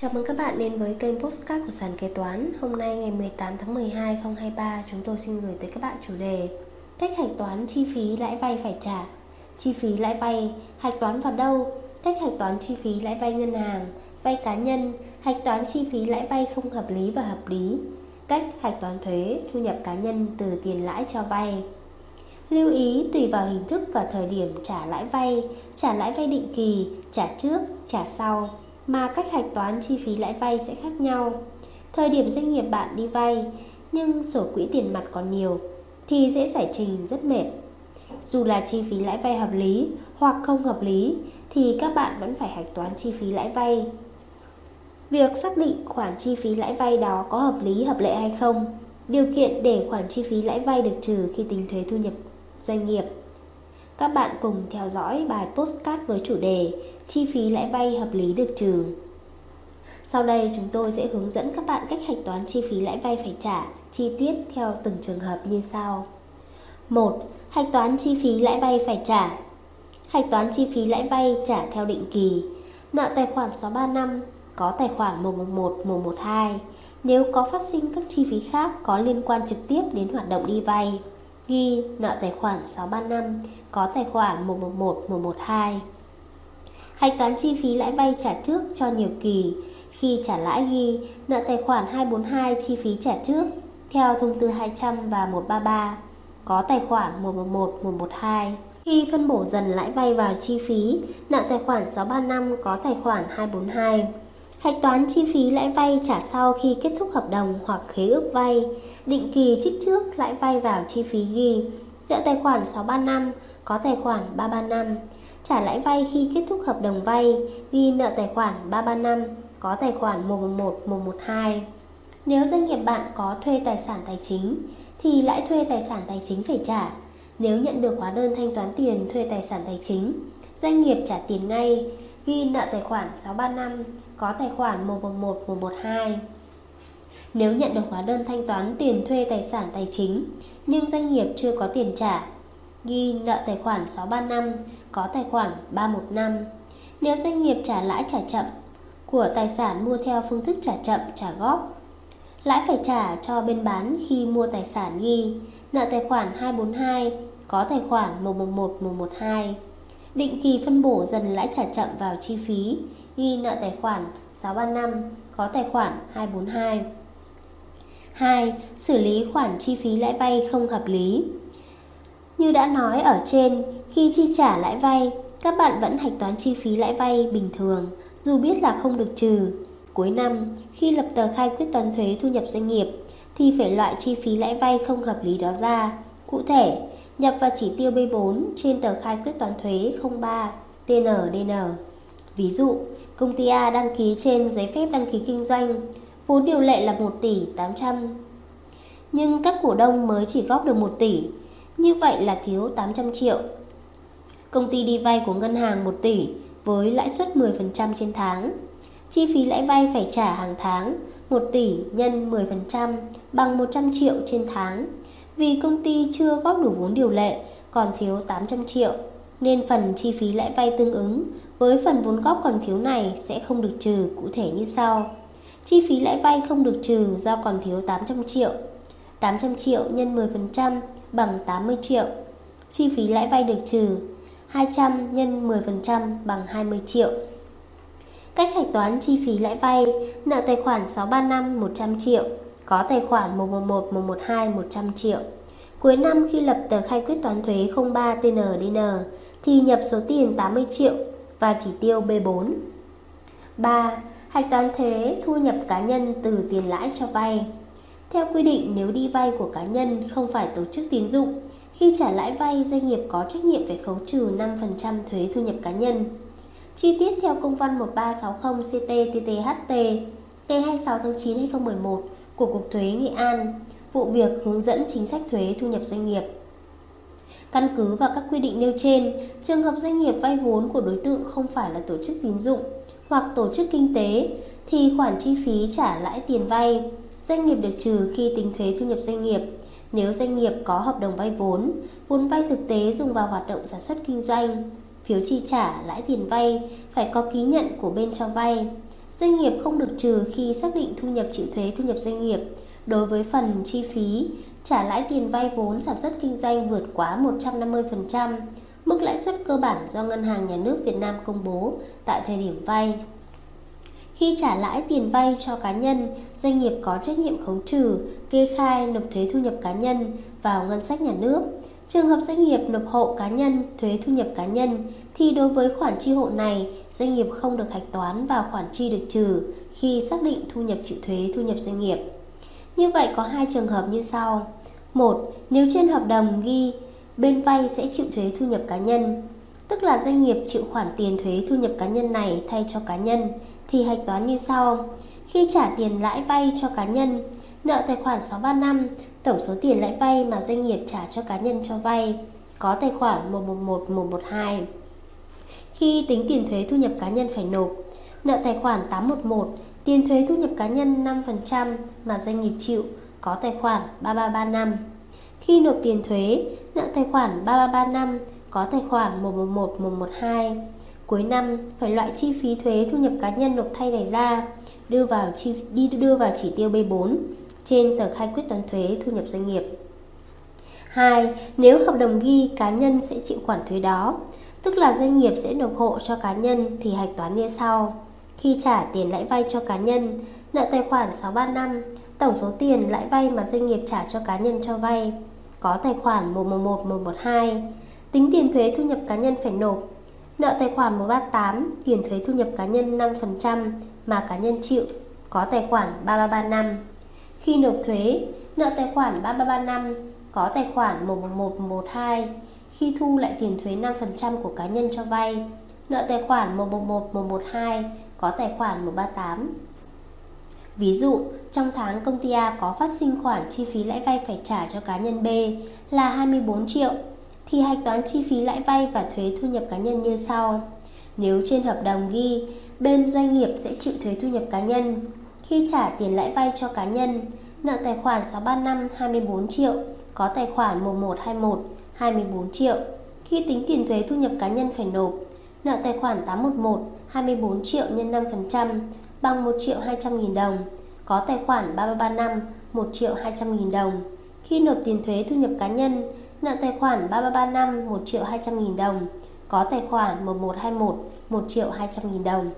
Chào mừng các bạn đến với kênh Postcard của Sàn Kế Toán. Hôm nay ngày 18 tháng 12 2023 chúng tôi xin gửi tới các bạn chủ đề Cách hạch toán chi phí lãi vay phải trả. Chi phí lãi vay hạch toán vào đâu? Cách hạch toán chi phí lãi vay ngân hàng, vay cá nhân, hạch toán chi phí lãi vay không hợp lý và hợp lý. Cách hạch toán thuế, thu nhập cá nhân từ tiền lãi cho vay. Lưu ý tùy vào hình thức và thời điểm trả lãi vay, trả lãi vay định kỳ, trả trước, trả sau mà cách hạch toán chi phí lãi vay sẽ khác nhau. Thời điểm doanh nghiệp bạn đi vay nhưng sổ quỹ tiền mặt còn nhiều thì dễ giải trình rất mệt. Dù là chi phí lãi vay hợp lý hoặc không hợp lý thì các bạn vẫn phải hạch toán chi phí lãi vay. Việc xác định khoản chi phí lãi vay đó có hợp lý hợp lệ hay không, điều kiện để khoản chi phí lãi vay được trừ khi tính thuế thu nhập doanh nghiệp. Các bạn cùng theo dõi bài postcard với chủ đề chi phí lãi vay hợp lý được trừ. Sau đây, chúng tôi sẽ hướng dẫn các bạn cách hạch toán chi phí lãi vay phải trả chi tiết theo từng trường hợp như sau. 1. Hạch toán chi phí lãi vay phải trả. Hạch toán chi phí lãi vay trả theo định kỳ. Nợ tài khoản 635 có tài khoản 111 112 nếu có phát sinh các chi phí khác có liên quan trực tiếp đến hoạt động đi vay. Ghi nợ tài khoản 635 có tài khoản 111 112 Hạch toán chi phí lãi vay trả trước cho nhiều kỳ. Khi trả lãi ghi nợ tài khoản 242 chi phí trả trước theo thông tư 200 và 133 có tài khoản 111 112. Khi phân bổ dần lãi vay vào chi phí, nợ tài khoản 635 có tài khoản 242. Hạch toán chi phí lãi vay trả sau khi kết thúc hợp đồng hoặc khế ước vay, định kỳ trích trước lãi vay vào chi phí ghi, nợ tài khoản 635 có tài khoản 335 trả lãi vay khi kết thúc hợp đồng vay, ghi nợ tài khoản 335, có tài khoản 111, 112. Nếu doanh nghiệp bạn có thuê tài sản tài chính, thì lãi thuê tài sản tài chính phải trả. Nếu nhận được hóa đơn thanh toán tiền thuê tài sản tài chính, doanh nghiệp trả tiền ngay, ghi nợ tài khoản 635, có tài khoản 111, 112. Nếu nhận được hóa đơn thanh toán tiền thuê tài sản tài chính, nhưng doanh nghiệp chưa có tiền trả, ghi nợ tài khoản 635, có tài khoản 315. Nếu doanh nghiệp trả lãi trả chậm của tài sản mua theo phương thức trả chậm trả góp, lãi phải trả cho bên bán khi mua tài sản ghi nợ tài khoản 242 có tài khoản 111 112. Định kỳ phân bổ dần lãi trả chậm vào chi phí ghi nợ tài khoản 635 có tài khoản 242. 2. Xử lý khoản chi phí lãi vay không hợp lý. Như đã nói ở trên, khi chi trả lãi vay, các bạn vẫn hạch toán chi phí lãi vay bình thường, dù biết là không được trừ. Cuối năm, khi lập tờ khai quyết toán thuế thu nhập doanh nghiệp, thì phải loại chi phí lãi vay không hợp lý đó ra. Cụ thể, nhập vào chỉ tiêu B4 trên tờ khai quyết toán thuế 03 TNDN. Ví dụ, công ty A đăng ký trên giấy phép đăng ký kinh doanh, vốn điều lệ là 1 tỷ 800. Nhưng các cổ đông mới chỉ góp được 1 tỷ như vậy là thiếu 800 triệu. Công ty đi vay của ngân hàng 1 tỷ với lãi suất 10% trên tháng. Chi phí lãi vay phải trả hàng tháng 1 tỷ nhân 10% bằng 100 triệu trên tháng. Vì công ty chưa góp đủ vốn điều lệ, còn thiếu 800 triệu, nên phần chi phí lãi vay tương ứng với phần vốn góp còn thiếu này sẽ không được trừ cụ thể như sau. Chi phí lãi vay không được trừ do còn thiếu 800 triệu. 800 triệu nhân 10% bằng 80 triệu. Chi phí lãi vay được trừ 200 nhân 10% bằng 20 triệu. Cách hạch toán chi phí lãi vay, nợ tài khoản 635 100 triệu, có tài khoản 111 112 100 triệu. Cuối năm khi lập tờ khai quyết toán thuế 03 TNDN thì nhập số tiền 80 triệu và chỉ tiêu B4. 3. Hạch toán thuế thu nhập cá nhân từ tiền lãi cho vay. Theo quy định, nếu đi vay của cá nhân không phải tổ chức tín dụng, khi trả lãi vay, doanh nghiệp có trách nhiệm phải khấu trừ 5% thuế thu nhập cá nhân. Chi tiết theo công văn 1360 CT-TTHT ngày 26 tháng 9 2011 của Cục Thuế Nghệ An, vụ việc hướng dẫn chính sách thuế thu nhập doanh nghiệp. Căn cứ vào các quy định nêu trên, trường hợp doanh nghiệp vay vốn của đối tượng không phải là tổ chức tín dụng hoặc tổ chức kinh tế thì khoản chi phí trả lãi tiền vay Doanh nghiệp được trừ khi tính thuế thu nhập doanh nghiệp nếu doanh nghiệp có hợp đồng vay vốn, vốn vay thực tế dùng vào hoạt động sản xuất kinh doanh, phiếu chi trả lãi tiền vay phải có ký nhận của bên cho vay. Doanh nghiệp không được trừ khi xác định thu nhập chịu thuế thu nhập doanh nghiệp đối với phần chi phí trả lãi tiền vay vốn sản xuất kinh doanh vượt quá 150%, mức lãi suất cơ bản do Ngân hàng Nhà nước Việt Nam công bố tại thời điểm vay. Khi trả lãi tiền vay cho cá nhân, doanh nghiệp có trách nhiệm khấu trừ, kê khai nộp thuế thu nhập cá nhân vào ngân sách nhà nước. Trường hợp doanh nghiệp nộp hộ cá nhân, thuế thu nhập cá nhân thì đối với khoản chi hộ này, doanh nghiệp không được hạch toán vào khoản chi được trừ khi xác định thu nhập chịu thuế thu nhập doanh nghiệp. Như vậy có hai trường hợp như sau. một Nếu trên hợp đồng ghi bên vay sẽ chịu thuế thu nhập cá nhân, tức là doanh nghiệp chịu khoản tiền thuế thu nhập cá nhân này thay cho cá nhân thì hạch toán như sau. Khi trả tiền lãi vay cho cá nhân, nợ tài khoản 635, tổng số tiền lãi vay mà doanh nghiệp trả cho cá nhân cho vay có tài khoản 111 112. Khi tính tiền thuế thu nhập cá nhân phải nộp, nợ tài khoản 811, tiền thuế thu nhập cá nhân 5% mà doanh nghiệp chịu có tài khoản 3335. Khi nộp tiền thuế, nợ tài khoản 3335 có tài khoản 111 112. Cuối năm phải loại chi phí thuế thu nhập cá nhân nộp thay này ra, đưa vào chi đi đưa vào chỉ tiêu B4 trên tờ khai quyết toán thuế thu nhập doanh nghiệp. 2. Nếu hợp đồng ghi cá nhân sẽ chịu khoản thuế đó, tức là doanh nghiệp sẽ nộp hộ cho cá nhân thì hạch toán như sau. Khi trả tiền lãi vay cho cá nhân, nợ tài khoản 635, tổng số tiền lãi vay mà doanh nghiệp trả cho cá nhân cho vay có tài khoản 111 112, tính tiền thuế thu nhập cá nhân phải nộp Nợ tài khoản 138, tiền thuế thu nhập cá nhân 5% mà cá nhân chịu, có tài khoản 3335. Khi nộp thuế, nợ tài khoản 3335 có tài khoản 11112. Khi thu lại tiền thuế 5% của cá nhân cho vay, nợ tài khoản 111112, có tài khoản 138. Ví dụ, trong tháng công ty A có phát sinh khoản chi phí lãi vay phải trả cho cá nhân B là 24 triệu thì hạch toán chi phí lãi vay và thuế thu nhập cá nhân như sau. Nếu trên hợp đồng ghi bên doanh nghiệp sẽ chịu thuế thu nhập cá nhân, khi trả tiền lãi vay cho cá nhân, nợ tài khoản 635 24 triệu, có tài khoản 1121 24 triệu. Khi tính tiền thuế thu nhập cá nhân phải nộp, nợ tài khoản 811 24 triệu nhân 5% bằng 1 triệu 200 nghìn đồng, có tài khoản 3335 1 triệu 200 nghìn đồng. Khi nộp tiền thuế thu nhập cá nhân, nợ tài khoản 3335 1 triệu 200 nghìn đồng, có tài khoản 1121 1 triệu 200 nghìn đồng.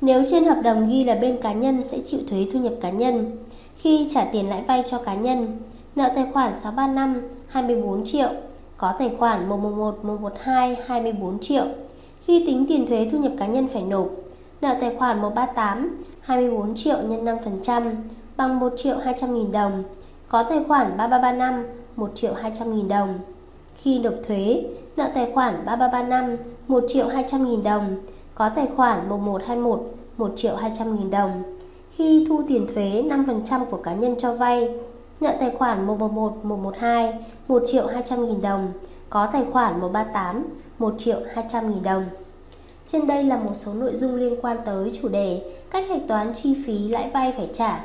Nếu trên hợp đồng ghi là bên cá nhân sẽ chịu thuế thu nhập cá nhân, khi trả tiền lãi vay cho cá nhân, nợ tài khoản 635 24 triệu, có tài khoản 111 112 24 triệu. Khi tính tiền thuế thu nhập cá nhân phải nộp, nợ tài khoản 138 24 triệu nhân 5% bằng 1 triệu 200 nghìn đồng, có tài khoản 3335 1 triệu 200 nghìn đồng. Khi nộp thuế, nợ tài khoản 3335 1 triệu 200 nghìn đồng, có tài khoản 1121 1 triệu 200 nghìn đồng. Khi thu tiền thuế 5% của cá nhân cho vay, nợ tài khoản 111 112 1 triệu 200 nghìn đồng, có tài khoản 138 1 triệu 200 nghìn đồng. Trên đây là một số nội dung liên quan tới chủ đề cách hạch toán chi phí lãi vay phải trả.